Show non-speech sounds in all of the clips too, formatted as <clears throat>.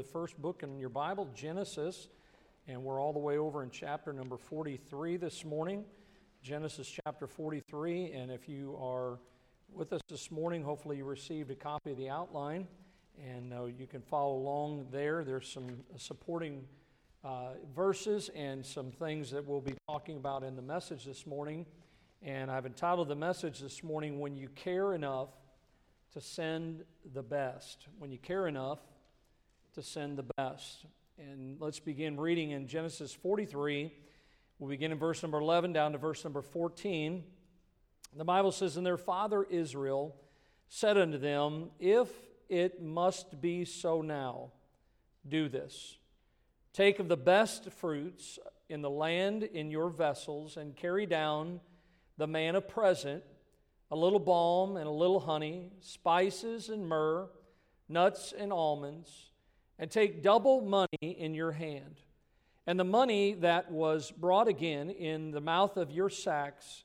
the first book in your Bible, Genesis, and we're all the way over in chapter number 43 this morning. Genesis chapter 43, and if you are with us this morning, hopefully you received a copy of the outline, and uh, you can follow along there. There's some supporting uh, verses and some things that we'll be talking about in the message this morning. And I've entitled the message this morning, When You Care Enough to Send the Best. When you care enough to send the best. And let's begin reading in Genesis 43. We'll begin in verse number 11 down to verse number 14. The Bible says, And their father Israel said unto them, If it must be so now, do this. Take of the best fruits in the land in your vessels, and carry down the man a present, a little balm and a little honey, spices and myrrh, nuts and almonds, and take double money in your hand. And the money that was brought again in the mouth of your sacks,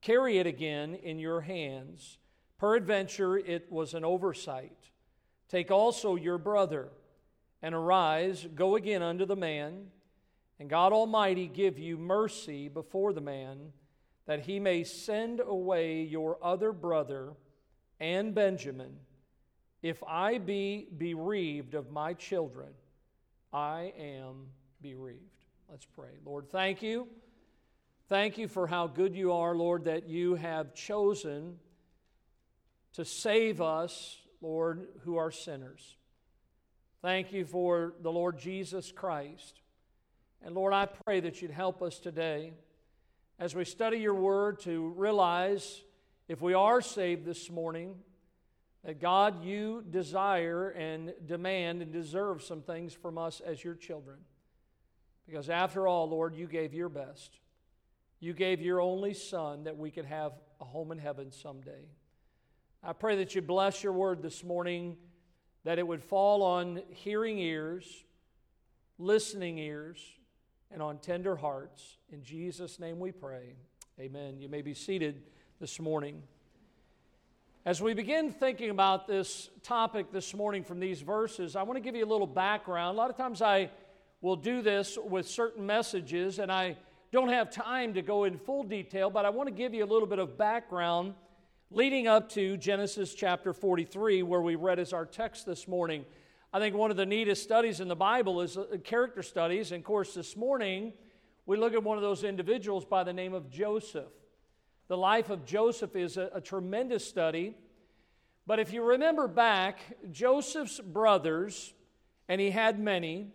carry it again in your hands. Peradventure it was an oversight. Take also your brother, and arise, go again unto the man, and God Almighty give you mercy before the man that he may send away your other brother and Benjamin. If I be bereaved of my children, I am bereaved. Let's pray. Lord, thank you. Thank you for how good you are, Lord, that you have chosen to save us, Lord, who are sinners. Thank you for the Lord Jesus Christ. And Lord, I pray that you'd help us today as we study your word to realize if we are saved this morning, that God, you desire and demand and deserve some things from us as your children. Because after all, Lord, you gave your best. You gave your only Son that we could have a home in heaven someday. I pray that you bless your word this morning, that it would fall on hearing ears, listening ears, and on tender hearts. In Jesus' name we pray. Amen. You may be seated this morning. As we begin thinking about this topic this morning from these verses, I want to give you a little background. A lot of times I will do this with certain messages, and I don't have time to go in full detail, but I want to give you a little bit of background leading up to Genesis chapter 43, where we read as our text this morning. I think one of the neatest studies in the Bible is uh, character studies. And of course, this morning, we look at one of those individuals by the name of Joseph. The life of Joseph is a, a tremendous study. But if you remember back, Joseph's brothers, and he had many,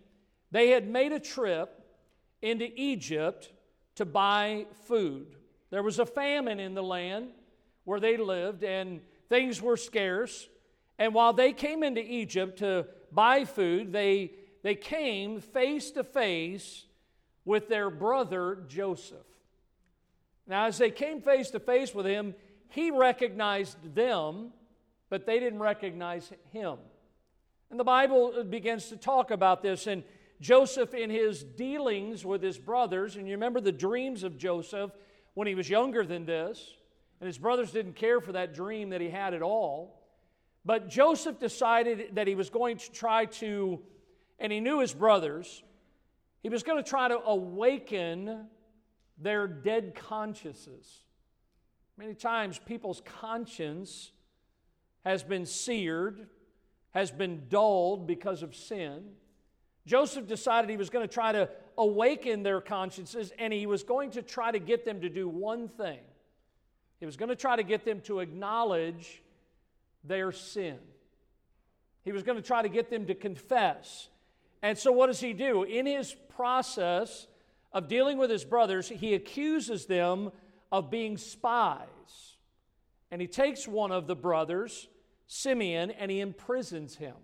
they had made a trip into Egypt to buy food. There was a famine in the land where they lived, and things were scarce. And while they came into Egypt to buy food, they, they came face to face with their brother Joseph. Now, as they came face to face with him, he recognized them, but they didn't recognize him. And the Bible begins to talk about this. And Joseph, in his dealings with his brothers, and you remember the dreams of Joseph when he was younger than this, and his brothers didn't care for that dream that he had at all. But Joseph decided that he was going to try to, and he knew his brothers, he was going to try to awaken their dead consciences. Many times people's conscience has been seared, has been dulled because of sin. Joseph decided he was going to try to awaken their consciences, and he was going to try to get them to do one thing. He was going to try to get them to acknowledge their sin. He was going to try to get them to confess. And so, what does he do? In his process of dealing with his brothers, he accuses them of being spies. And he takes one of the brothers, Simeon, and he imprisons him.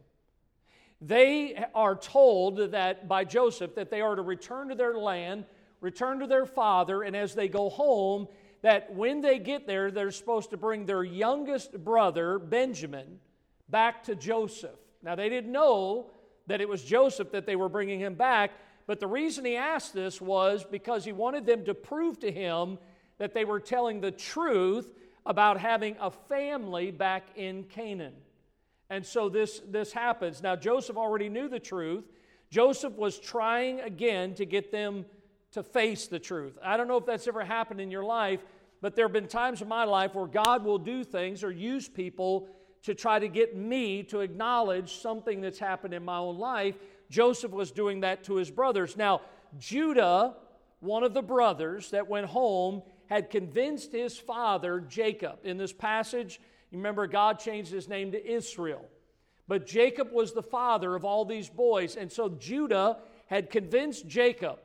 They are told that by Joseph that they are to return to their land, return to their father, and as they go home, that when they get there, they're supposed to bring their youngest brother, Benjamin, back to Joseph. Now, they didn't know that it was Joseph that they were bringing him back, but the reason he asked this was because he wanted them to prove to him that they were telling the truth about having a family back in Canaan. And so this, this happens. Now, Joseph already knew the truth. Joseph was trying again to get them to face the truth. I don't know if that's ever happened in your life, but there have been times in my life where God will do things or use people to try to get me to acknowledge something that's happened in my own life. Joseph was doing that to his brothers. Now, Judah, one of the brothers that went home, had convinced his father, Jacob. In this passage, you remember God changed his name to Israel. But Jacob was the father of all these boys. And so Judah had convinced Jacob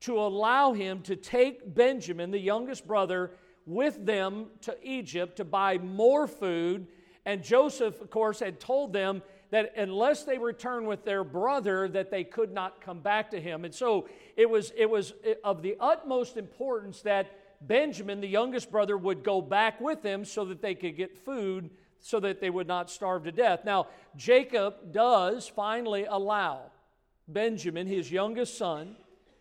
to allow him to take Benjamin, the youngest brother, with them to Egypt to buy more food. And Joseph, of course, had told them that unless they returned with their brother, that they could not come back to him. And so it was, it was of the utmost importance that Benjamin, the youngest brother, would go back with them so that they could get food so that they would not starve to death. Now, Jacob does finally allow Benjamin, his youngest son,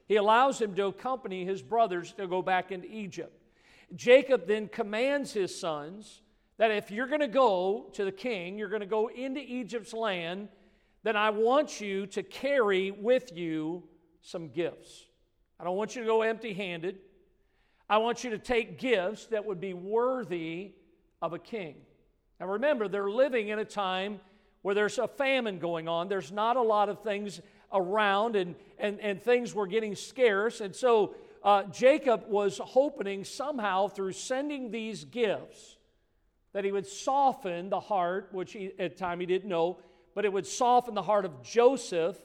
he allows him to accompany his brothers to go back into Egypt. Jacob then commands his sons that if you're going to go to the king, you're going to go into Egypt's land, then I want you to carry with you some gifts. I don't want you to go empty handed. I want you to take gifts that would be worthy of a king. Now remember, they're living in a time where there's a famine going on. There's not a lot of things around, and, and, and things were getting scarce. And so uh, Jacob was hoping somehow through sending these gifts that he would soften the heart, which he, at the time he didn't know, but it would soften the heart of Joseph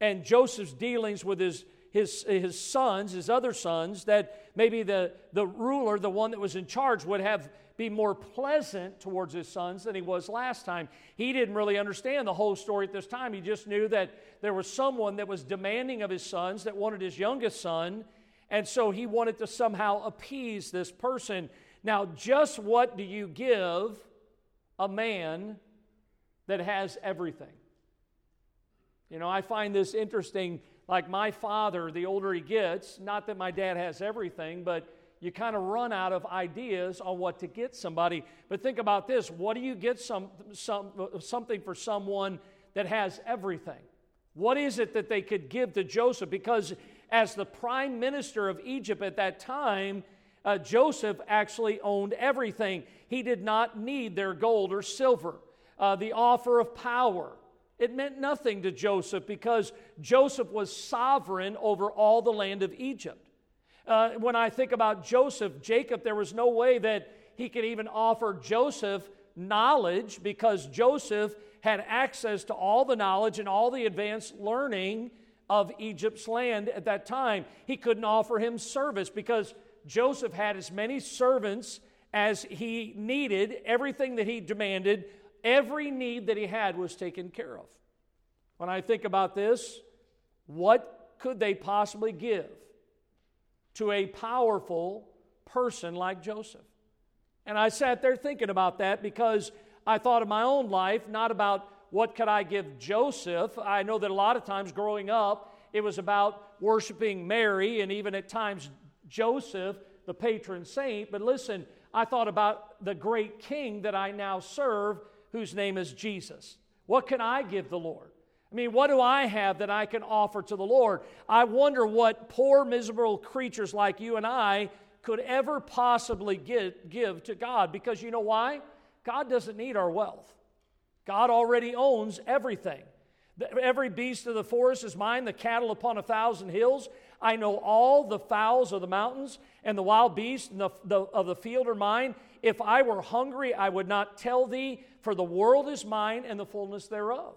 and Joseph's dealings with his, his, his sons, his other sons, that maybe the, the ruler, the one that was in charge, would have be more pleasant towards his sons than he was last time. He didn't really understand the whole story at this time. He just knew that there was someone that was demanding of his sons, that wanted his youngest son, and so he wanted to somehow appease this person. Now, just what do you give a man that has everything? You know, I find this interesting. Like my father, the older he gets, not that my dad has everything, but you kind of run out of ideas on what to get somebody. But think about this what do you get some, some, something for someone that has everything? What is it that they could give to Joseph? Because as the prime minister of Egypt at that time, uh, Joseph actually owned everything. He did not need their gold or silver. Uh, the offer of power, it meant nothing to Joseph because Joseph was sovereign over all the land of Egypt. Uh, when I think about Joseph, Jacob, there was no way that he could even offer Joseph knowledge because Joseph had access to all the knowledge and all the advanced learning of Egypt's land at that time. He couldn't offer him service because Joseph had as many servants as he needed, everything that he demanded, every need that he had was taken care of. When I think about this, what could they possibly give to a powerful person like Joseph? And I sat there thinking about that because I thought of my own life, not about what could I give Joseph. I know that a lot of times growing up, it was about worshiping Mary and even at times Joseph, the patron saint. But listen, I thought about the great king that I now serve, whose name is Jesus. What can I give the Lord? I mean, what do I have that I can offer to the Lord? I wonder what poor, miserable creatures like you and I could ever possibly give, give to God. Because you know why? God doesn't need our wealth, God already owns everything. Every beast of the forest is mine, the cattle upon a thousand hills. I know all the fowls of the mountains, and the wild beasts the, the, of the field are mine. If I were hungry, I would not tell thee, for the world is mine and the fullness thereof.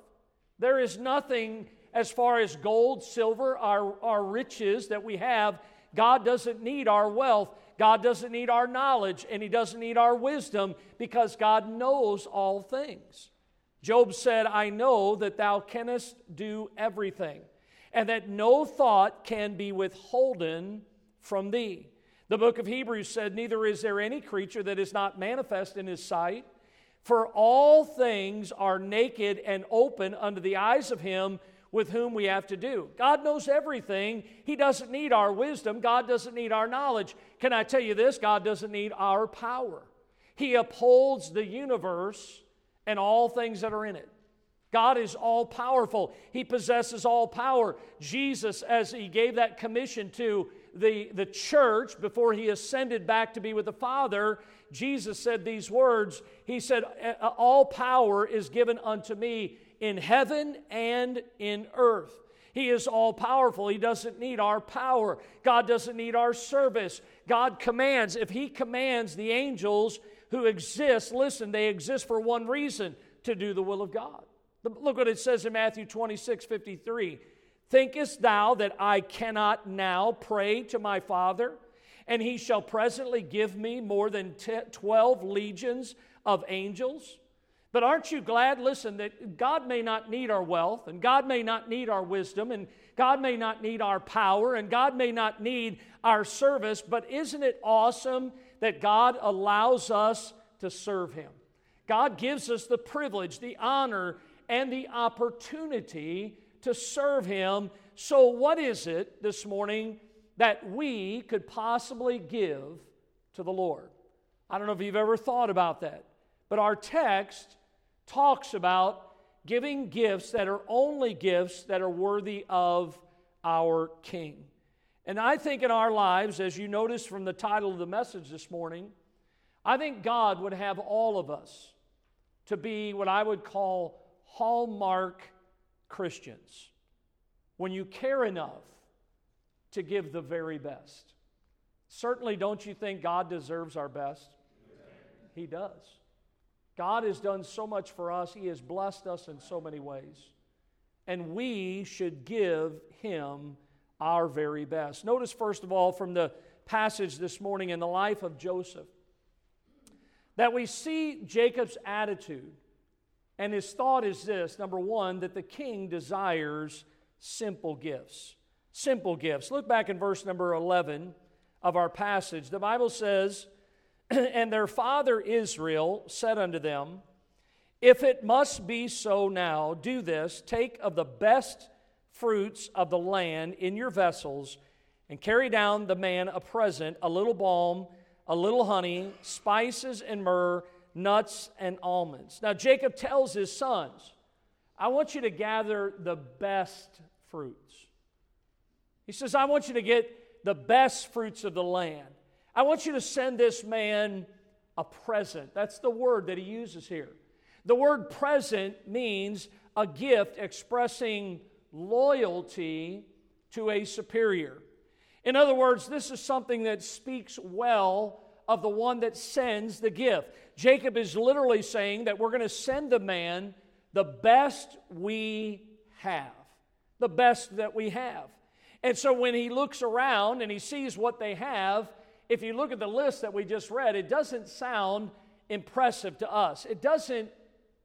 There is nothing as far as gold, silver, our, our riches that we have. God doesn't need our wealth. God doesn't need our knowledge, and He doesn't need our wisdom because God knows all things. Job said, I know that thou canst do everything, and that no thought can be withholden from thee. The book of Hebrews said, Neither is there any creature that is not manifest in his sight, for all things are naked and open unto the eyes of him with whom we have to do. God knows everything. He doesn't need our wisdom. God doesn't need our knowledge. Can I tell you this? God doesn't need our power. He upholds the universe and all things that are in it. God is all powerful. He possesses all power. Jesus, as he gave that commission to the, the church before he ascended back to be with the Father, Jesus said these words. He said, All power is given unto me in heaven and in earth. He is all powerful. He doesn't need our power. God doesn't need our service. God commands. If He commands the angels who exist, listen, they exist for one reason to do the will of God. Look what it says in Matthew 26 53. Thinkest thou that I cannot now pray to my Father, and he shall presently give me more than 12 legions of angels? But aren't you glad, listen, that God may not need our wealth, and God may not need our wisdom, and God may not need our power, and God may not need our service, but isn't it awesome that God allows us to serve Him? God gives us the privilege, the honor, and the opportunity to serve Him. So, what is it this morning that we could possibly give to the Lord? I don't know if you've ever thought about that, but our text talks about giving gifts that are only gifts that are worthy of our King. And I think in our lives, as you notice from the title of the message this morning, I think God would have all of us to be what I would call hallmark Christians when you care enough to give the very best. Certainly, don't you think God deserves our best? He does. God has done so much for us, He has blessed us in so many ways. And we should give Him our very best. Notice, first of all, from the passage this morning in the life of Joseph, that we see Jacob's attitude and his thought is this number one, that the king desires simple gifts. Simple gifts. Look back in verse number 11 of our passage. The Bible says, <clears throat> And their father Israel said unto them, If it must be so now, do this take of the best fruits of the land in your vessels, and carry down the man a present, a little balm, a little honey, spices and myrrh nuts, and almonds. Now, Jacob tells his sons, I want you to gather the best fruits. He says, I want you to get the best fruits of the land. I want you to send this man a present. That's the word that he uses here. The word present means a gift expressing loyalty to a superior. In other words, this is something that speaks well of the one that sends the gift. Jacob is literally saying that we're going to send the man the best we have, the best that we have. And so when he looks around and he sees what they have, if you look at the list that we just read, it doesn't sound impressive to us. It doesn't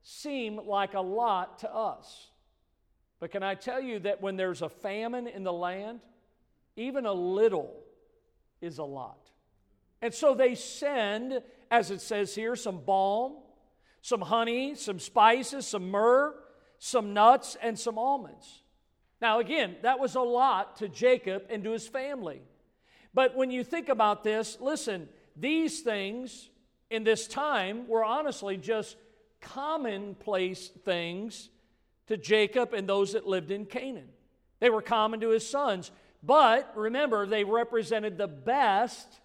seem like a lot to us. But can I tell you that when there's a famine in the land, even a little is a lot. And so they send, as it says here, some balm, some honey, some spices, some myrrh, some nuts, and some almonds. Now, again, that was a lot to Jacob and to his family. But when you think about this, listen, these things in this time were honestly just commonplace things to Jacob and those that lived in Canaan. They were common to his sons. But remember, they represented the best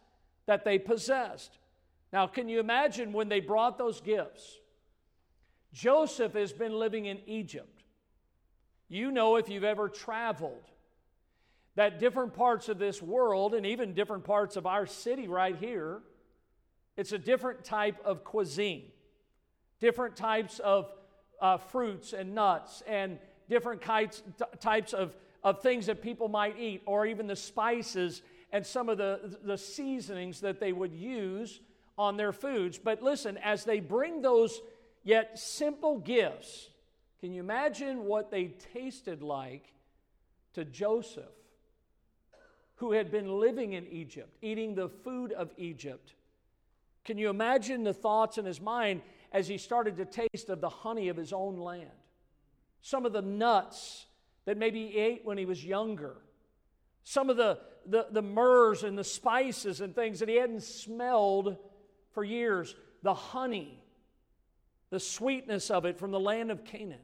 that they possessed. Now, can you imagine when they brought those gifts? Joseph has been living in Egypt. You know, if you've ever traveled, that different parts of this world and even different parts of our city right here, it's a different type of cuisine, different types of uh, fruits and nuts, and different types, types of, of things that people might eat, or even the spices and some of the, the seasonings that they would use on their foods. But listen, as they bring those yet simple gifts, can you imagine what they tasted like to Joseph, who had been living in Egypt, eating the food of Egypt? Can you imagine the thoughts in his mind as he started to taste of the honey of his own land? Some of the nuts that maybe he ate when he was younger. Some of the, the, the myrrhs and the spices and things that he hadn't smelled for years, the honey. the sweetness of it from the land of Canaan.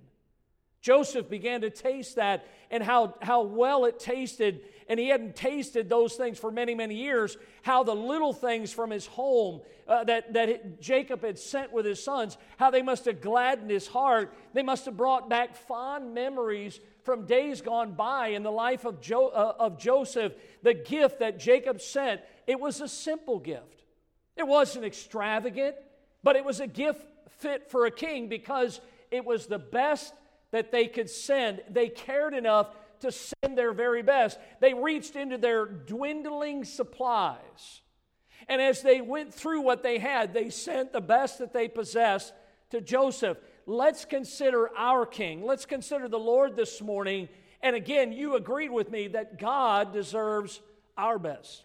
Joseph began to taste that and how, how well it tasted, and he hadn't tasted those things for many, many years. How the little things from his home uh, that, that Jacob had sent with his sons, how they must have gladdened his heart. They must have brought back fond memories from days gone by in the life of, jo- uh, of Joseph. The gift that Jacob sent, it was a simple gift. It wasn't extravagant, but it was a gift fit for a king because it was the best that they could send. They cared enough to send their very best. They reached into their dwindling supplies. And as they went through what they had, they sent the best that they possessed to Joseph. Let's consider our king. Let's consider the Lord this morning. And again, you agreed with me that God deserves our best.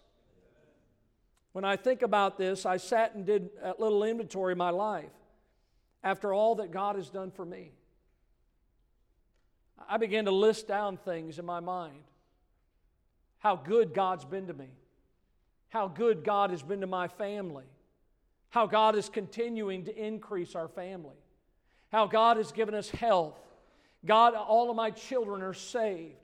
When I think about this, I sat and did a little inventory of my life after all that God has done for me. I began to list down things in my mind. How good God's been to me. How good God has been to my family. How God is continuing to increase our family. How God has given us health. God, all of my children are saved.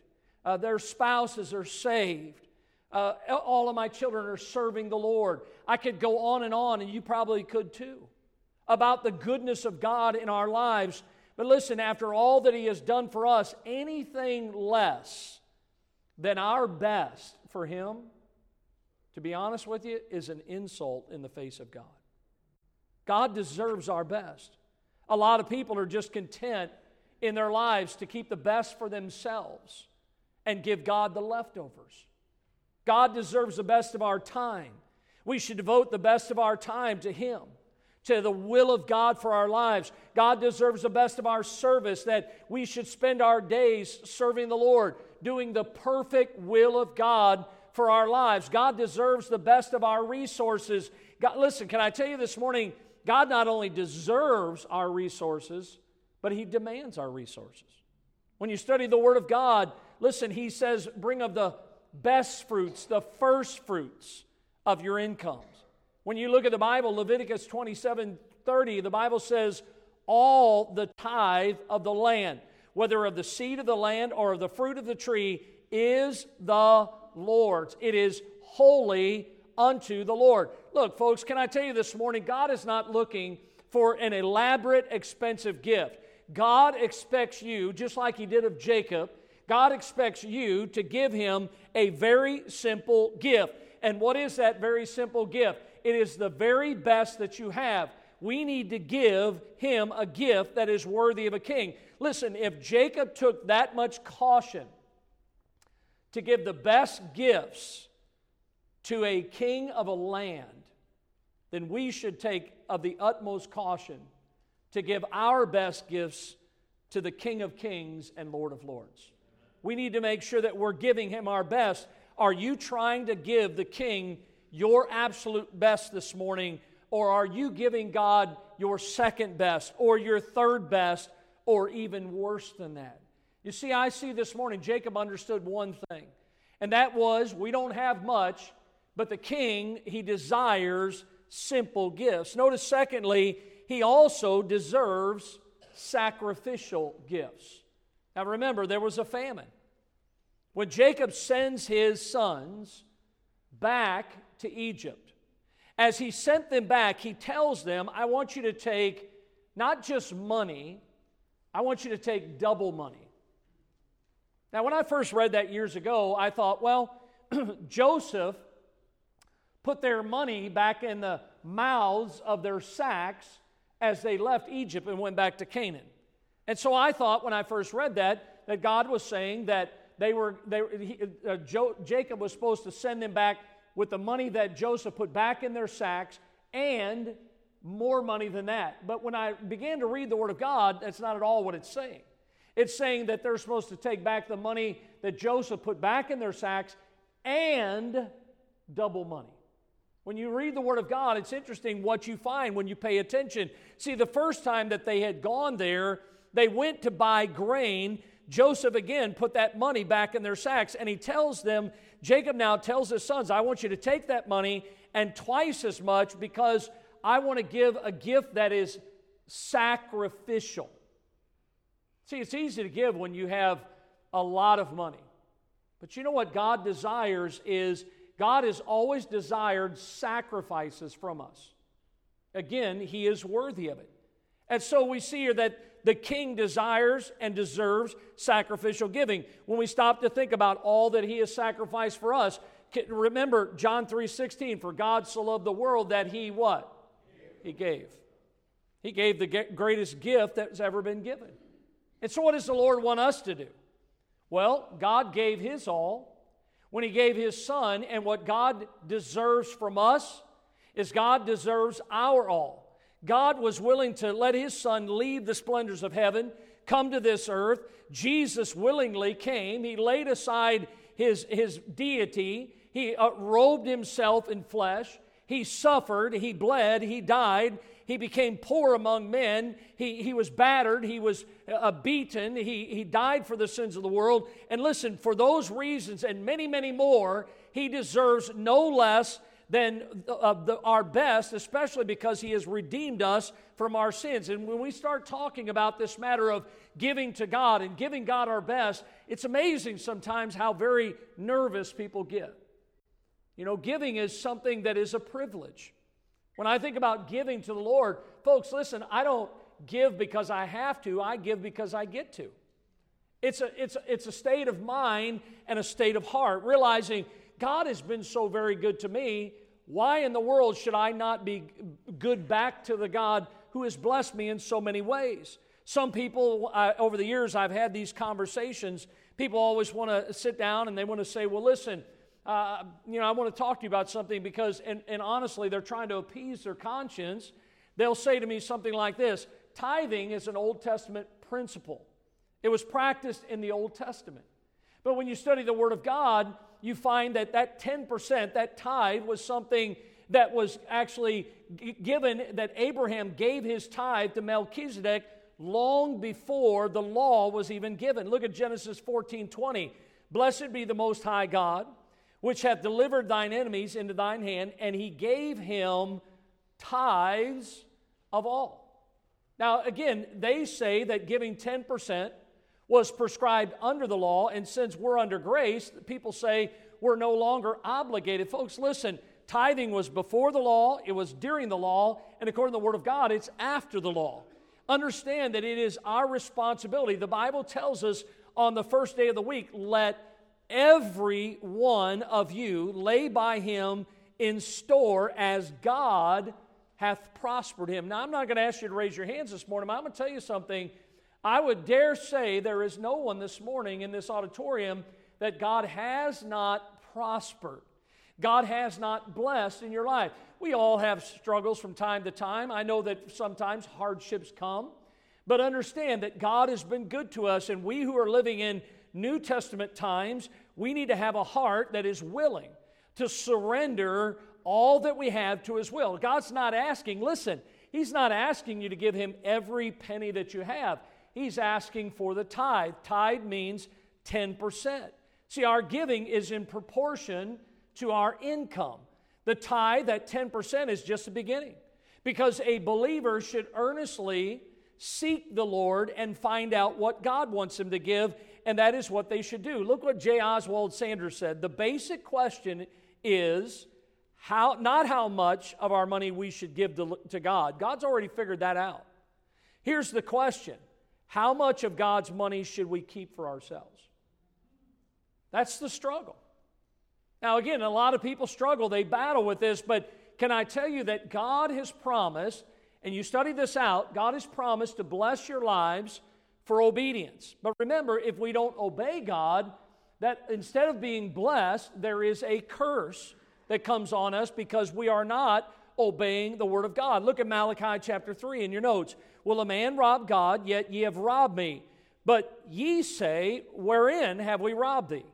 Uh, their spouses are saved. Uh, all of my children are serving the Lord. I could go on and on, and you probably could too, about the goodness of God in our lives but listen, after all that He has done for us, anything less than our best for Him, to be honest with you, is an insult in the face of God. God deserves our best. A lot of people are just content in their lives to keep the best for themselves and give God the leftovers. God deserves the best of our time. We should devote the best of our time to Him to the will of God for our lives. God deserves the best of our service, that we should spend our days serving the Lord, doing the perfect will of God for our lives. God deserves the best of our resources. God, listen, can I tell you this morning, God not only deserves our resources, but He demands our resources. When you study the Word of God, listen, He says, bring of the best fruits, the first fruits of your income. When you look at the Bible, Leviticus 27 30, the Bible says, all the tithe of the land, whether of the seed of the land or of the fruit of the tree, is the Lord's. It is holy unto the Lord. Look, folks, can I tell you this morning, God is not looking for an elaborate, expensive gift. God expects you, just like He did of Jacob, God expects you to give Him a very simple gift. And what is that very simple gift? It is the very best that you have. We need to give him a gift that is worthy of a king. Listen, if Jacob took that much caution to give the best gifts to a king of a land, then we should take of the utmost caution to give our best gifts to the King of Kings and Lord of Lords. We need to make sure that we're giving him our best. Are you trying to give the king your absolute best this morning, or are you giving God your second best, or your third best, or even worse than that? You see, I see this morning Jacob understood one thing, and that was we don't have much, but the king, he desires simple gifts. Notice, secondly, he also deserves sacrificial gifts. Now remember, there was a famine. When Jacob sends his sons back to Egypt. As he sent them back, he tells them, I want you to take not just money, I want you to take double money. Now, when I first read that years ago, I thought, well, <clears throat> Joseph put their money back in the mouths of their sacks as they left Egypt and went back to Canaan. And so I thought when I first read that, that God was saying that they were, they, he, uh, jo, Jacob was supposed to send them back with the money that Joseph put back in their sacks and more money than that. But when I began to read the Word of God, that's not at all what it's saying. It's saying that they're supposed to take back the money that Joseph put back in their sacks and double money. When you read the Word of God, it's interesting what you find when you pay attention. See, the first time that they had gone there, they went to buy grain. Joseph again put that money back in their sacks, and he tells them Jacob now tells his sons, I want you to take that money and twice as much because I want to give a gift that is sacrificial. See, it's easy to give when you have a lot of money. But you know what God desires is God has always desired sacrifices from us. Again, He is worthy of it. And so we see here that the king desires and deserves sacrificial giving. When we stop to think about all that he has sacrificed for us, remember John 3:16, for God so loved the world that he what? He gave. He gave the greatest gift that's ever been given. And so what does the Lord want us to do? Well, God gave his all when he gave his son, and what God deserves from us is God deserves our all. God was willing to let his son leave the splendors of heaven, come to this earth. Jesus willingly came. He laid aside his, his deity, he uh, robed himself in flesh. He suffered, he bled, he died, he became poor among men. He, he was battered, he was uh, beaten, he, he died for the sins of the world. And listen, for those reasons and many, many more, he deserves no less than uh, the, our best, especially because He has redeemed us from our sins. And when we start talking about this matter of giving to God and giving God our best, it's amazing sometimes how very nervous people get. You know, giving is something that is a privilege. When I think about giving to the Lord, folks, listen, I don't give because I have to, I give because I get to. It's a, it's, a, it's a state of mind and a state of heart, realizing God has been so very good to me why in the world should I not be good back to the God who has blessed me in so many ways? Some people, uh, over the years, I've had these conversations. People always want to sit down and they want to say, Well, listen, uh, you know, I want to talk to you about something because, and, and honestly, they're trying to appease their conscience. They'll say to me something like this Tithing is an Old Testament principle, it was practiced in the Old Testament. But when you study the Word of God, you find that that 10%, that tithe, was something that was actually given, that Abraham gave his tithe to Melchizedek long before the law was even given. Look at Genesis 14 20. Blessed be the Most High God, which hath delivered thine enemies into thine hand, and he gave him tithes of all. Now, again, they say that giving 10% was prescribed under the law, and since we're under grace, people say we're no longer obligated. Folks, listen, tithing was before the law, it was during the law, and according to the Word of God, it's after the law. Understand that it is our responsibility. The Bible tells us on the first day of the week, let every one of you lay by him in store as God hath prospered him. Now, I'm not going to ask you to raise your hands this morning, but I'm going to tell you something I would dare say there is no one this morning in this auditorium that God has not prospered. God has not blessed in your life. We all have struggles from time to time. I know that sometimes hardships come, but understand that God has been good to us, and we who are living in New Testament times, we need to have a heart that is willing to surrender all that we have to His will. God's not asking, listen, He's not asking you to give Him every penny that you have he's asking for the tithe. Tithe means 10%. See, our giving is in proportion to our income. The tithe, that 10%, is just the beginning. Because a believer should earnestly seek the Lord and find out what God wants him to give, and that is what they should do. Look what J. Oswald Sanders said. The basic question is how, not how much of our money we should give to, to God. God's already figured that out. Here's the question how much of God's money should we keep for ourselves? That's the struggle. Now, again, a lot of people struggle, they battle with this, but can I tell you that God has promised, and you study this out, God has promised to bless your lives for obedience. But remember, if we don't obey God, that instead of being blessed, there is a curse that comes on us because we are not obeying the word of God. Look at Malachi chapter 3 in your notes. Will a man rob God? Yet ye have robbed me. But ye say, Wherein have we robbed thee?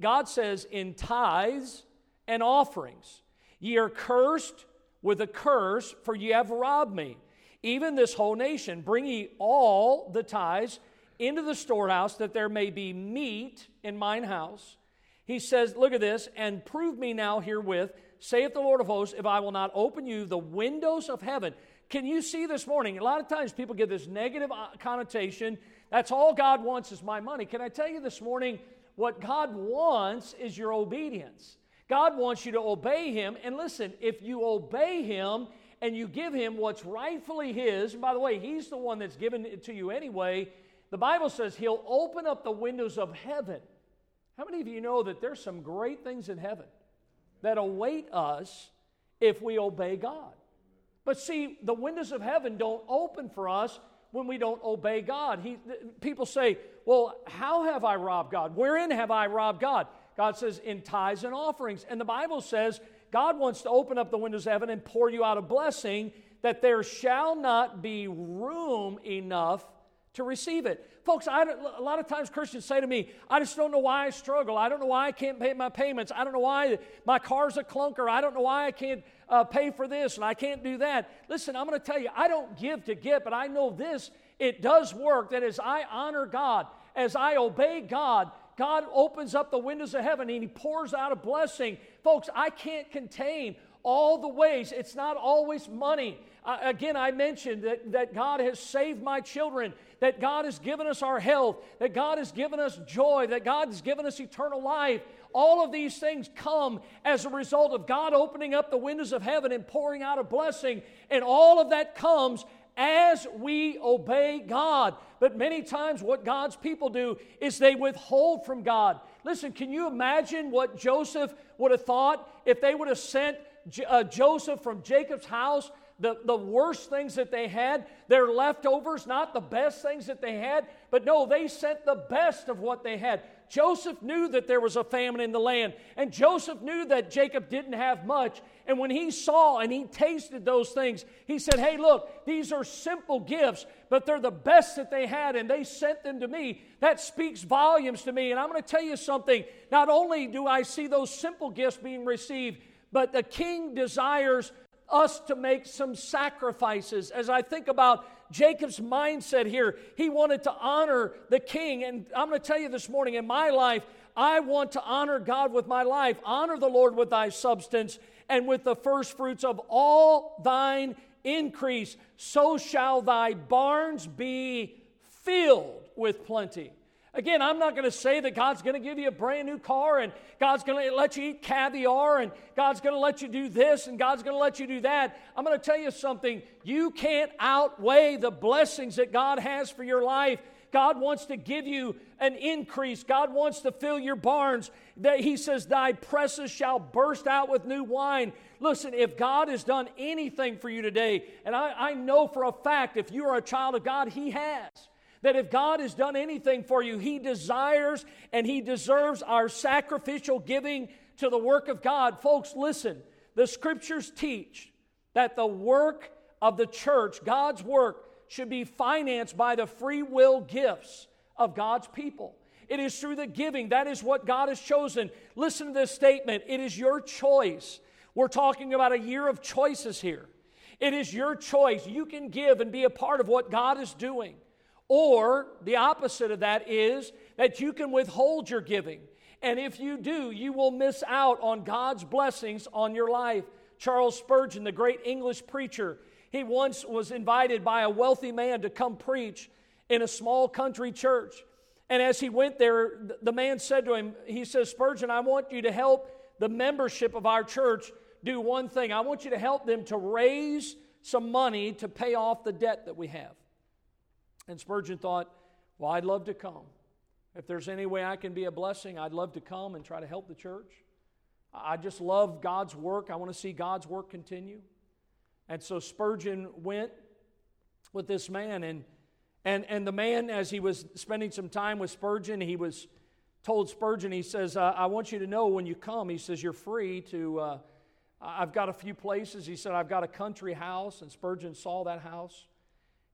God says, In tithes and offerings. Ye are cursed with a curse, for ye have robbed me. Even this whole nation, bring ye all the tithes into the storehouse, that there may be meat in mine house. He says, Look at this, and prove me now herewith, saith the Lord of hosts, if I will not open you the windows of heaven. Can you see this morning? A lot of times people get this negative uh, connotation. That's all God wants is my money. Can I tell you this morning? What God wants is your obedience. God wants you to obey Him. And listen, if you obey Him and you give Him what's rightfully His, and by the way, He's the one that's given it to you anyway, the Bible says He'll open up the windows of heaven. How many of you know that there's some great things in heaven that await us if we obey God? But see, the windows of heaven don't open for us when we don't obey God. He, people say, Well, how have I robbed God? Wherein have I robbed God? God says, In tithes and offerings. And the Bible says, God wants to open up the windows of heaven and pour you out a blessing that there shall not be room enough to receive it. Folks, I, a lot of times Christians say to me, I just don't know why I struggle. I don't know why I can't pay my payments. I don't know why my car's a clunker. I don't know why I can't uh, pay for this and I can't do that. Listen, I'm going to tell you, I don't give to get, but I know this. It does work that as I honor God, as I obey God, God opens up the windows of heaven and He pours out a blessing. Folks, I can't contain all the ways. It's not always money. Uh, again, I mentioned that, that God has saved my children, that God has given us our health, that God has given us joy, that God has given us eternal life. All of these things come as a result of God opening up the windows of heaven and pouring out a blessing. And all of that comes as we obey God. But many times, what God's people do is they withhold from God. Listen, can you imagine what Joseph would have thought if they would have sent uh, Joseph from Jacob's house the, the worst things that they had, their leftovers, not the best things that they had, but no, they sent the best of what they had. Joseph knew that there was a famine in the land, and Joseph knew that Jacob didn't have much. And when he saw and he tasted those things, he said, Hey, look, these are simple gifts, but they're the best that they had, and they sent them to me. That speaks volumes to me. And I'm going to tell you something. Not only do I see those simple gifts being received, but the king desires us to make some sacrifices. As I think about Jacob's mindset here, he wanted to honor the king. And I'm going to tell you this morning in my life, I want to honor God with my life. Honor the Lord with thy substance and with the first fruits of all thine increase. So shall thy barns be filled with plenty. Again, I'm not going to say that God's going to give you a brand new car and God's going to let you eat caviar and God's going to let you do this and God's going to let you do that. I'm going to tell you something. You can't outweigh the blessings that God has for your life. God wants to give you an increase. God wants to fill your barns. That He says, Thy presses shall burst out with new wine. Listen, if God has done anything for you today, and I, I know for a fact if you are a child of God, He has. That if God has done anything for you, He desires and He deserves our sacrificial giving to the work of God. Folks, listen, the scriptures teach that the work of the church, God's work, should be financed by the free will gifts of God's people. It is through the giving. That is what God has chosen. Listen to this statement it is your choice. We're talking about a year of choices here. It is your choice. You can give and be a part of what God is doing. Or the opposite of that is that you can withhold your giving. And if you do, you will miss out on God's blessings on your life. Charles Spurgeon, the great English preacher, he once was invited by a wealthy man to come preach in a small country church. And as he went there, the man said to him, He says, Spurgeon, I want you to help the membership of our church do one thing. I want you to help them to raise some money to pay off the debt that we have. And Spurgeon thought, well, I'd love to come. If there's any way I can be a blessing, I'd love to come and try to help the church. I just love God's work. I want to see God's work continue. And so Spurgeon went with this man, and, and, and the man, as he was spending some time with Spurgeon, he was told Spurgeon, he says, uh, I want you to know when you come, he says, you're free to. Uh, I've got a few places. He said, I've got a country house, and Spurgeon saw that house.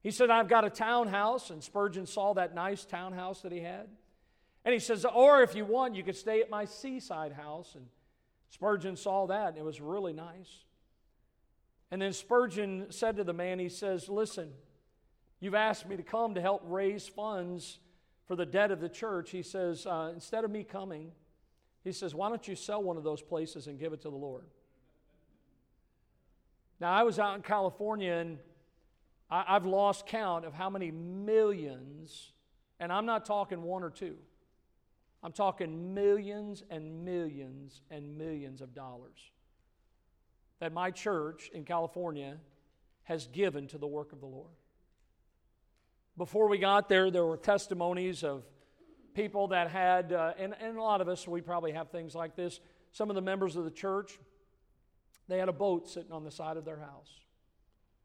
He said, I've got a townhouse, and Spurgeon saw that nice townhouse that he had. And he says, Or if you want, you could stay at my seaside house. And Spurgeon saw that, and it was really nice. And then Spurgeon said to the man, He says, Listen, you've asked me to come to help raise funds for the debt of the church. He says, uh, Instead of me coming, he says, Why don't you sell one of those places and give it to the Lord? Now, I was out in California, and I, I've lost count of how many millions, and I'm not talking one or two, I'm talking millions and millions and millions of dollars that my church in California has given to the work of the Lord. Before we got there, there were testimonies of people that had, uh, and, and a lot of us, we probably have things like this. Some of the members of the church, they had a boat sitting on the side of their house.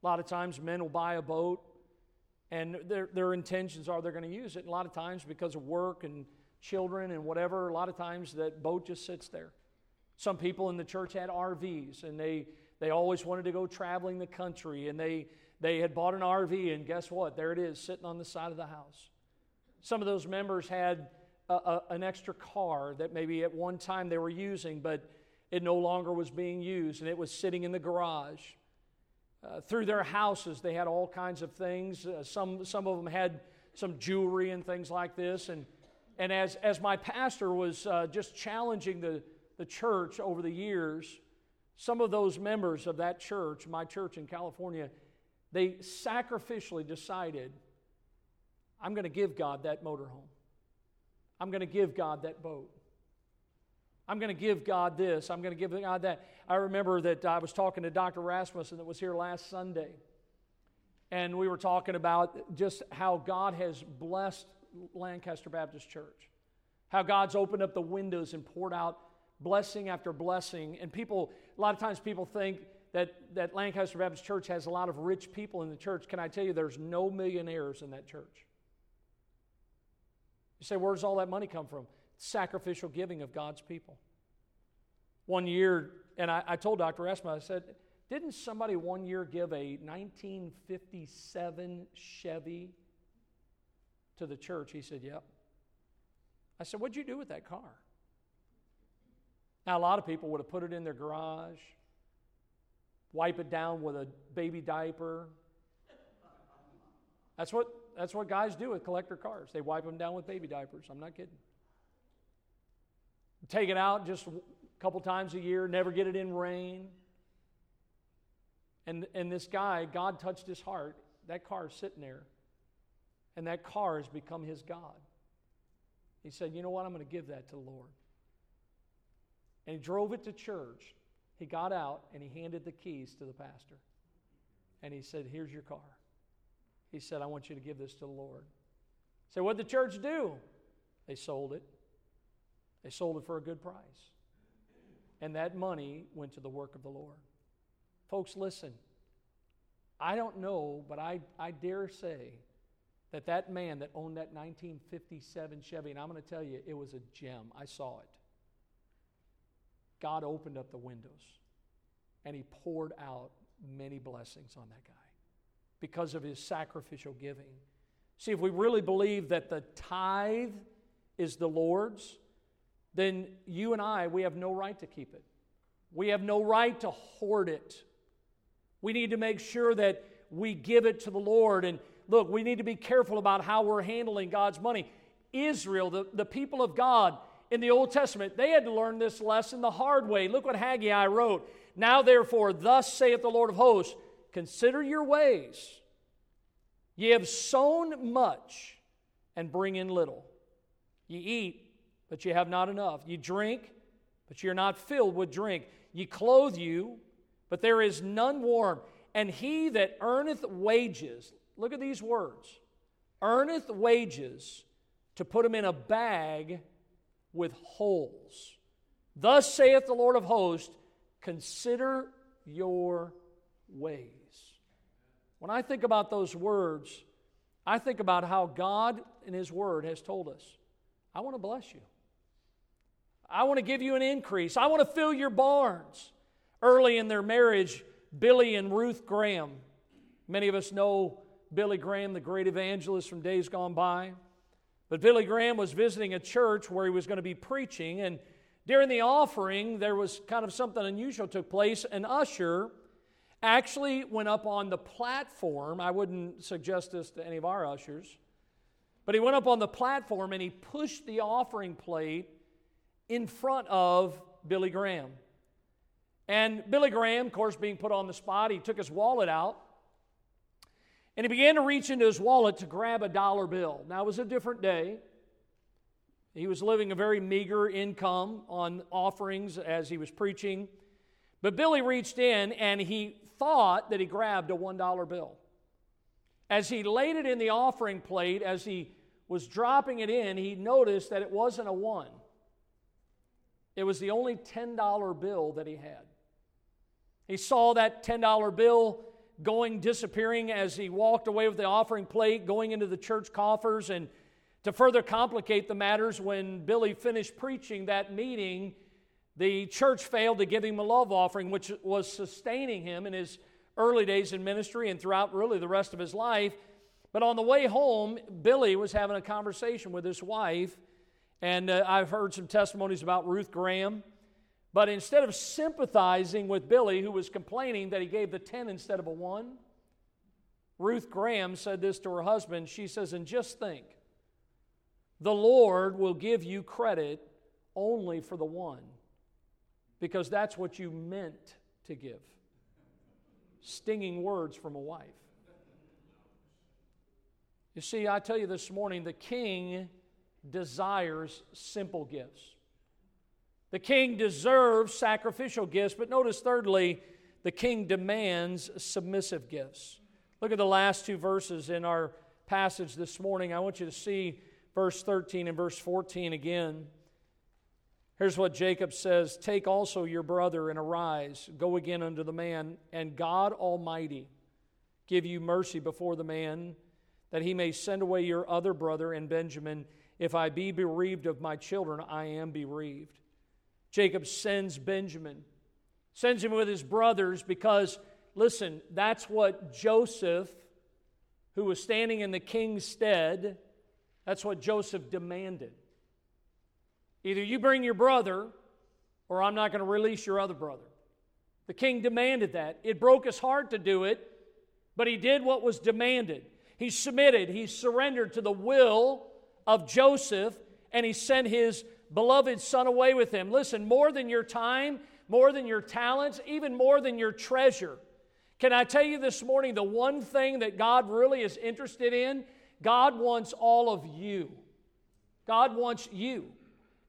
A lot of times, men will buy a boat, and their, their intentions are they're going to use it. And a lot of times, because of work and children and whatever, a lot of times that boat just sits there. Some people in the church had RVs, and they, they always wanted to go traveling the country, and they, they had bought an RV, and guess what? There it is, sitting on the side of the house. Some of those members had a, a, an extra car that maybe at one time they were using, but it no longer was being used, and it was sitting in the garage. Uh, through their houses, they had all kinds of things. Uh, some, some of them had some jewelry and things like this. And, and as, as my pastor was uh, just challenging the, the church over the years, some of those members of that church, my church in California, they sacrificially decided I'm going to give God that motorhome. I'm going to give God that boat. I'm going to give God this. I'm going to give God that. I remember that I was talking to Dr. Rasmussen that was here last Sunday. And we were talking about just how God has blessed Lancaster Baptist Church. How God's opened up the windows and poured out blessing after blessing. And people, a lot of times people think that, that Lancaster Baptist Church has a lot of rich people in the church. Can I tell you, there's no millionaires in that church? You say, where does all that money come from? Sacrificial giving of God's people. One year, and I, I told Dr. Esma, I said, didn't somebody one year give a 1957 Chevy to the church? He said, Yep. I said, What'd you do with that car? Now, a lot of people would have put it in their garage, wipe it down with a baby diaper. That's what that's what guys do with collector cars. They wipe them down with baby diapers. I'm not kidding. Take it out just a couple times a year, never get it in rain. And, and this guy, God touched his heart. That car is sitting there. And that car has become his God. He said, You know what? I'm going to give that to the Lord. And he drove it to church. He got out and he handed the keys to the pastor. And he said, Here's your car. He said, I want you to give this to the Lord. So, what did the church do? They sold it. They sold it for a good price. And that money went to the work of the Lord. Folks, listen. I don't know, but I, I dare say that that man that owned that 1957 Chevy, and I'm going to tell you, it was a gem. I saw it. God opened up the windows and he poured out many blessings on that guy because of his sacrificial giving. See, if we really believe that the tithe is the Lord's, then you and I, we have no right to keep it. We have no right to hoard it. We need to make sure that we give it to the Lord. And look, we need to be careful about how we're handling God's money. Israel, the, the people of God in the Old Testament, they had to learn this lesson the hard way. Look what Haggai wrote. Now, therefore, thus saith the Lord of hosts, Consider your ways. Ye have sown much and bring in little. Ye eat, but you have not enough. You drink, but you're not filled with drink. You clothe you, but there is none warm. And he that earneth wages, look at these words, earneth wages to put them in a bag with holes. Thus saith the Lord of hosts, consider your ways. When I think about those words, I think about how God in His Word has told us, I want to bless you. I want to give you an increase. I want to fill your barns. Early in their marriage, Billy and Ruth Graham, many of us know Billy Graham, the great evangelist from days gone by. But Billy Graham was visiting a church where he was going to be preaching, and during the offering, there was kind of something unusual took place. An usher actually went up on the platform. I wouldn't suggest this to any of our ushers, but he went up on the platform and he pushed the offering plate in front of Billy Graham. And Billy Graham, of course, being put on the spot, he took his wallet out And he began to reach into his wallet to grab a dollar bill. Now, it was a different day. He was living a very meager income on offerings as he was preaching. But Billy reached in and he thought that he grabbed a $1 bill. As he laid it in the offering plate, as he was dropping it in, he noticed that it wasn't a one. It was the only $10 bill that he had. He saw that $10 bill going, disappearing as he walked away with the offering plate, going into the church coffers. And to further complicate the matters, when Billy finished preaching that meeting, the church failed to give him a love offering, which was sustaining him in his early days in ministry and throughout really the rest of his life. But on the way home, Billy was having a conversation with his wife, and uh, I've heard some testimonies about Ruth Graham. But instead of sympathizing with Billy, who was complaining that he gave the 10 instead of a 1, Ruth Graham said this to her husband. She says, And just think, the Lord will give you credit only for the one, because that's what you meant to give. Stinging words from a wife. You see, I tell you this morning, the king desires simple gifts. The king deserves sacrificial gifts, but notice, thirdly, the king demands submissive gifts. Look at the last two verses in our passage this morning. I want you to see verse 13 and verse 14 again. Here's what Jacob says Take also your brother and arise, go again unto the man, and God Almighty give you mercy before the man that he may send away your other brother and Benjamin. If I be bereaved of my children, I am bereaved. Jacob sends Benjamin, sends him with his brothers because, listen, that's what Joseph, who was standing in the king's stead, that's what Joseph demanded. Either you bring your brother, or I'm not going to release your other brother. The king demanded that. It broke his heart to do it, but he did what was demanded. He submitted, he surrendered to the will of Joseph, and he sent his beloved son away with him. Listen, more than your time, more than your talents, even more than your treasure. Can I tell you this morning the one thing that God really is interested in? God wants all of you. God wants you.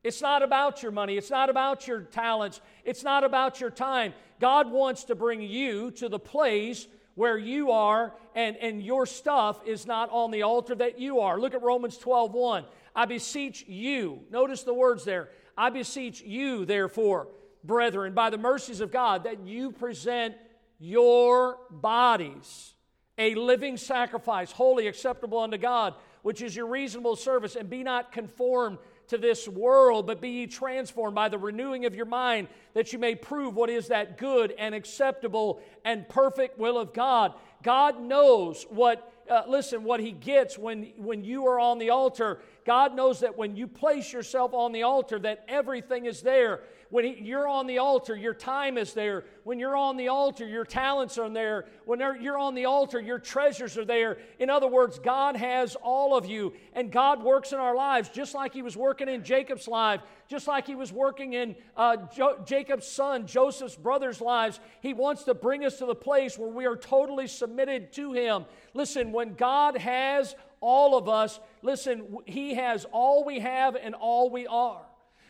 It's not about your money. It's not about your talents. It's not about your time. God wants to bring you to the place where you are and, and your stuff is not on the altar that you are. Look at Romans 12 1. I beseech you, notice the words there. I beseech you, therefore, brethren, by the mercies of God, that you present your bodies a living sacrifice, holy, acceptable unto God, which is your reasonable service, and be not conformed to this world, but be ye transformed by the renewing of your mind, that you may prove what is that good and acceptable and perfect will of God. God knows what, uh, listen, what He gets when, when you are on the altar. God knows that when you place yourself on the altar, that everything is there. When he, you're on the altar, your time is there. When you're on the altar, your talents are there. When you're on the altar, your treasures are there. In other words, God has all of you, and God works in our lives just like He was working in Jacob's life, just like He was working in uh, jo- Jacob's son, Joseph's brothers' lives. He wants to bring us to the place where we are totally submitted to Him. Listen, when God has all of us, listen, He has all we have and all we are.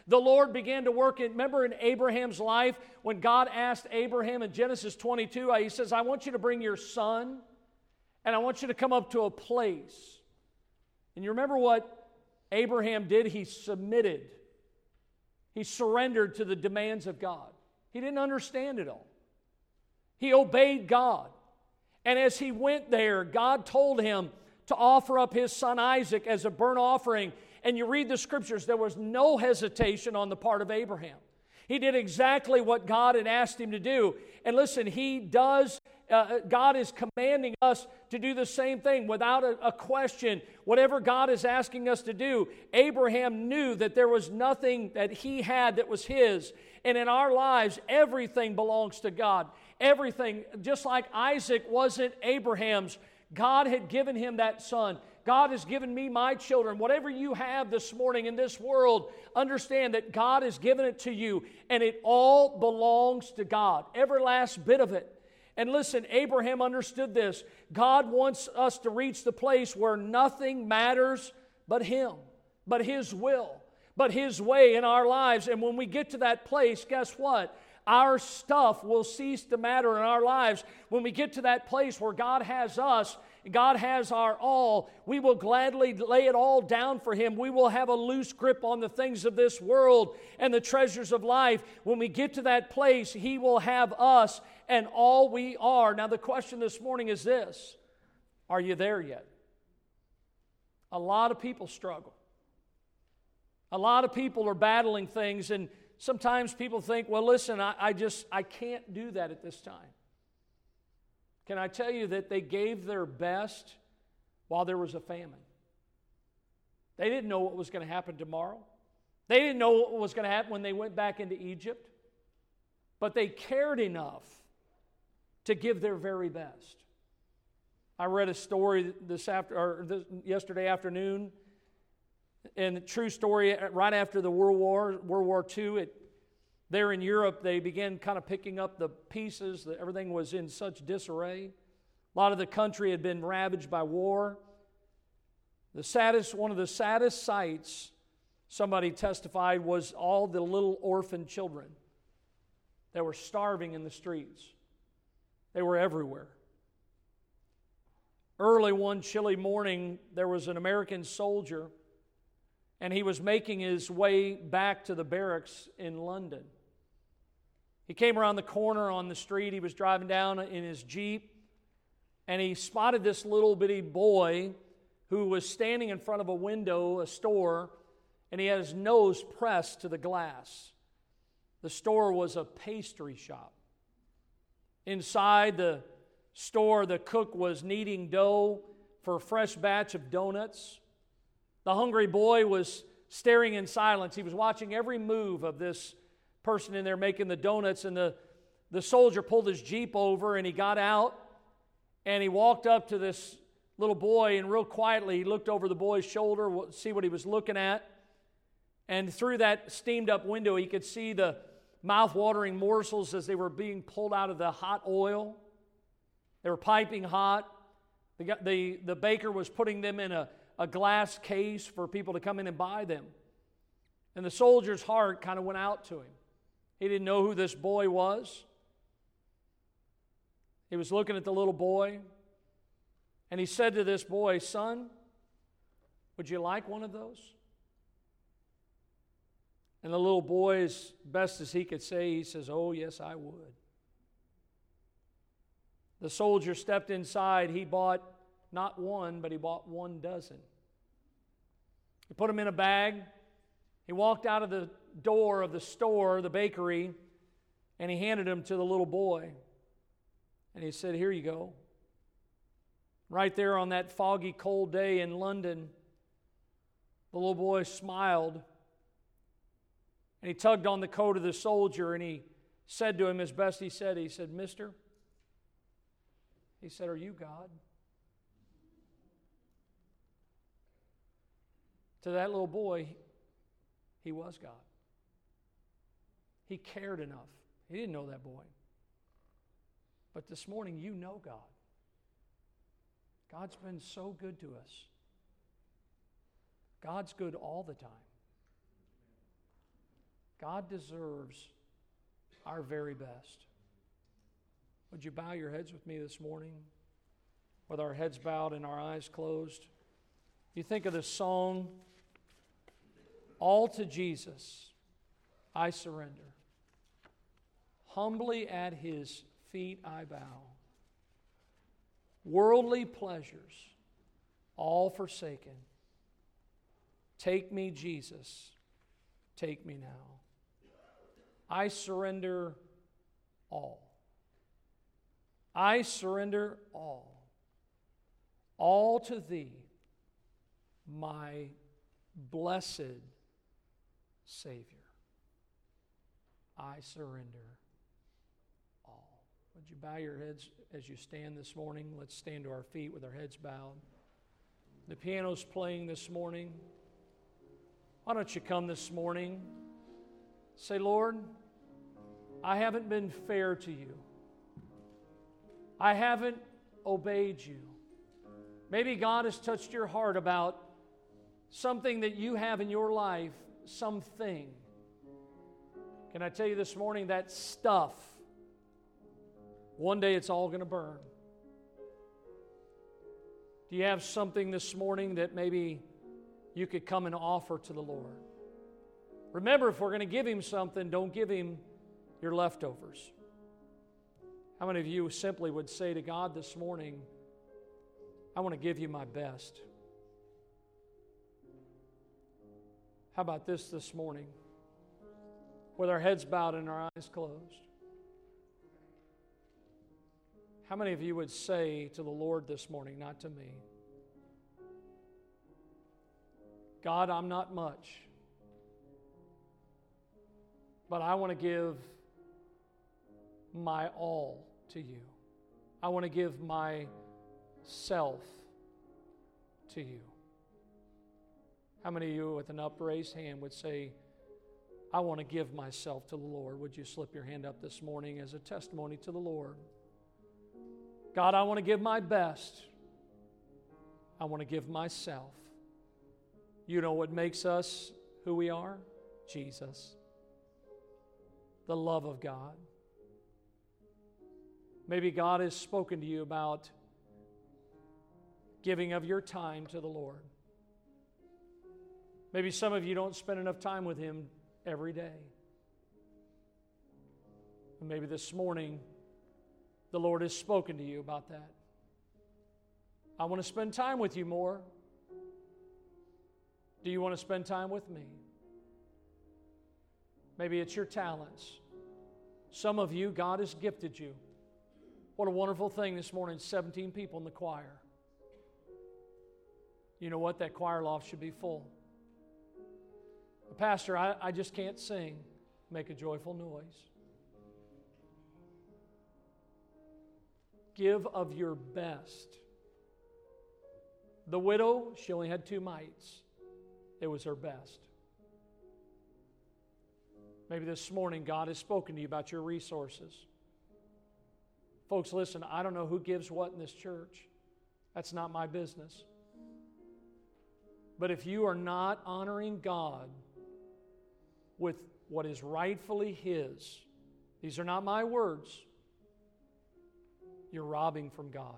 The Lord began to work in, remember in Abraham's life when God asked Abraham in Genesis 22, uh, He says, I want you to bring your son and I want you to come up to a place. And you remember what Abraham did? He submitted, he surrendered to the demands of God. He didn't understand it all, he obeyed God. And as he went there, God told him to offer up his son Isaac as a burnt offering and you read the scriptures, there was no hesitation on the part of Abraham. He did exactly what God had asked him to do. And listen, he does, uh, uh, God is commanding us to do the same thing without a, a question. Whatever God is asking us to do, Abraham knew that there was nothing that he had that was his. And in our lives, everything belongs to God. Everything, just like Isaac wasn't Abraham's, God had given him that son. God has given me my children. Whatever you have this morning in this world, understand that God has given it to you and it all belongs to God. Every last bit of it. And listen, Abraham understood this. God wants us to reach the place where nothing matters but Him, but His will, but His way in our lives. And when we get to that place, guess what? Our stuff will cease to matter in our lives. When we get to that place where God has us, God has our all, we will gladly lay it all down for Him. We will have a loose grip on the things of this world and the treasures of life. When we get to that place, He will have us and all we are. Now, the question this morning is this Are you there yet? A lot of people struggle. A lot of people are battling things, and sometimes people think, well, listen, I, I just I can't do that at this time. Can I tell you that they gave their best while there was a famine? They didn't know what was going to happen tomorrow. They didn't know what was going to happen when they went back into Egypt. But they cared enough to give their very best. I read a story this after or this, yesterday afternoon, and a true story. Right after the World War, World War II, it there in Europe, they began kind of picking up the pieces. That everything was in such disarray. A lot of the country had been ravaged by war. The saddest, one of the saddest sights, somebody testified, was all the little orphan children that were starving in the streets. They were everywhere. Early one chilly morning, there was an American soldier, and he was making his way back to the barracks in London. He came around the corner on the street. He was driving down in his Jeep, and he spotted this little bitty boy who was standing in front of a window, a store, and he had his nose pressed to the glass. The store was a pastry shop. Inside the store, the cook was kneading dough for a fresh batch of donuts. The hungry boy was staring in silence. He was watching every move of this person in there making the donuts, and the, the soldier pulled his Jeep over and he got out and he walked up to this little boy and real quietly he looked over the boy's shoulder, see what he was looking at. And through that steamed up window, he could see the mouth-watering morsels as they were being pulled out of the hot oil. They were piping hot. The, the, the baker was putting them in a, a glass case for people to come in and buy them. And the soldier's heart kind of went out to him. He didn't know who this boy was. He was looking at the little boy, and he said to this boy, Son, would you like one of those? And the little boy, as best as he could say, he says, Oh, yes, I would. The soldier stepped inside. He bought not one, but he bought one dozen. He put them in a bag. He walked out of the door of the store, the bakery, and he handed them to the little boy. And he said, Here you go. Right there on that foggy, cold day in London, the little boy smiled and he tugged on the coat of the soldier and he said to him as best he said, He said, Mister, he said, Are you God? To that little boy, he was God. He cared enough. He didn't know that boy. But this morning, you know God. God's been so good to us. God's good all the time. God deserves our very best. Would you bow your heads with me this morning? With our heads bowed and our eyes closed. You think of this song, All to Jesus, I surrender. Humbly at his feet I bow. Worldly pleasures, all forsaken. Take me, Jesus, take me now. I surrender all. I surrender all. All to thee, my blessed Savior. I surrender would you bow your heads as you stand this morning? Let's stand to our feet with our heads bowed. The piano's playing this morning. Why don't you come this morning? Say, Lord, I haven't been fair to you. I haven't obeyed you. Maybe God has touched your heart about something that you have in your life, something. Can I tell you this morning that stuff, one day it's all going to burn. Do you have something this morning that maybe you could come and offer to the Lord? Remember, if we're going to give Him something, don't give Him your leftovers. How many of you simply would say to God this morning, I want to give you my best? How about this this morning? With our heads bowed and our eyes closed. How many of you would say to the Lord this morning, not to me, God, I'm not much, but I want to give my all to you. I want to give myself to you. How many of you, with an upraised hand, would say, I want to give myself to the Lord? Would you slip your hand up this morning as a testimony to the Lord? God, I want to give my best. I want to give myself. You know what makes us who we are? Jesus. The love of God. Maybe God has spoken to you about giving of your time to the Lord. Maybe some of you don't spend enough time with Him every day. And maybe this morning, the Lord has spoken to you about that. I want to spend time with you more. Do you want to spend time with me? Maybe it's your talents. Some of you, God has gifted you. What a wonderful thing this morning 17 people in the choir. You know what? That choir loft should be full. Pastor, I, I just can't sing. Make a joyful noise. Give of your best. The widow, she only had two mites. It was her best. Maybe this morning God has spoken to you about your resources. Folks, listen, I don't know who gives what in this church. That's not my business. But if you are not honoring God with what is rightfully His, these are not my words, you're robbing from God.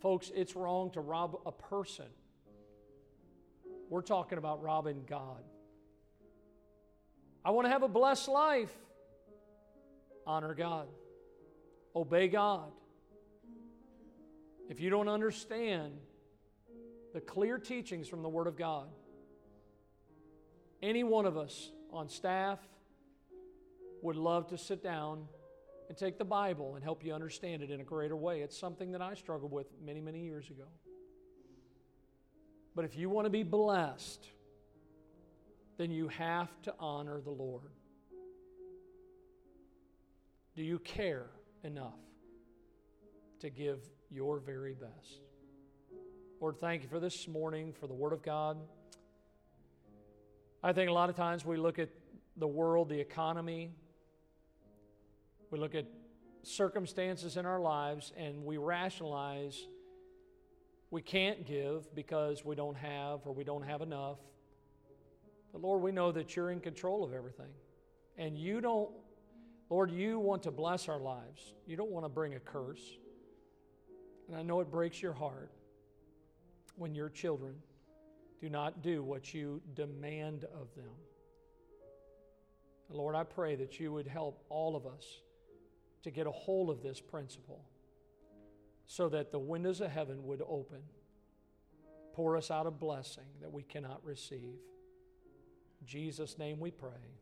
Folks, it's wrong to rob a person. We're talking about robbing God. I want to have a blessed life. Honor God. Obey God. If you don't understand the clear teachings from the Word of God, any one of us on staff would love to sit down and take the Bible and help you understand it in a greater way. It's something that I struggled with many, many years ago. But if you want to be blessed, then you have to honor the Lord. Do you care enough to give your very best? Lord, thank you for this morning, for the Word of God. I think a lot of times we look at the world, the economy, we look at circumstances in our lives, and we rationalize we can't give because we don't have or we don't have enough. But Lord, we know that you're in control of everything. And you don't, Lord, you want to bless our lives. You don't want to bring a curse. And I know it breaks your heart when your children do not do what you demand of them. Lord, I pray that you would help all of us to get a hold of this principle so that the windows of heaven would open, pour us out a blessing that we cannot receive. In Jesus' name we pray.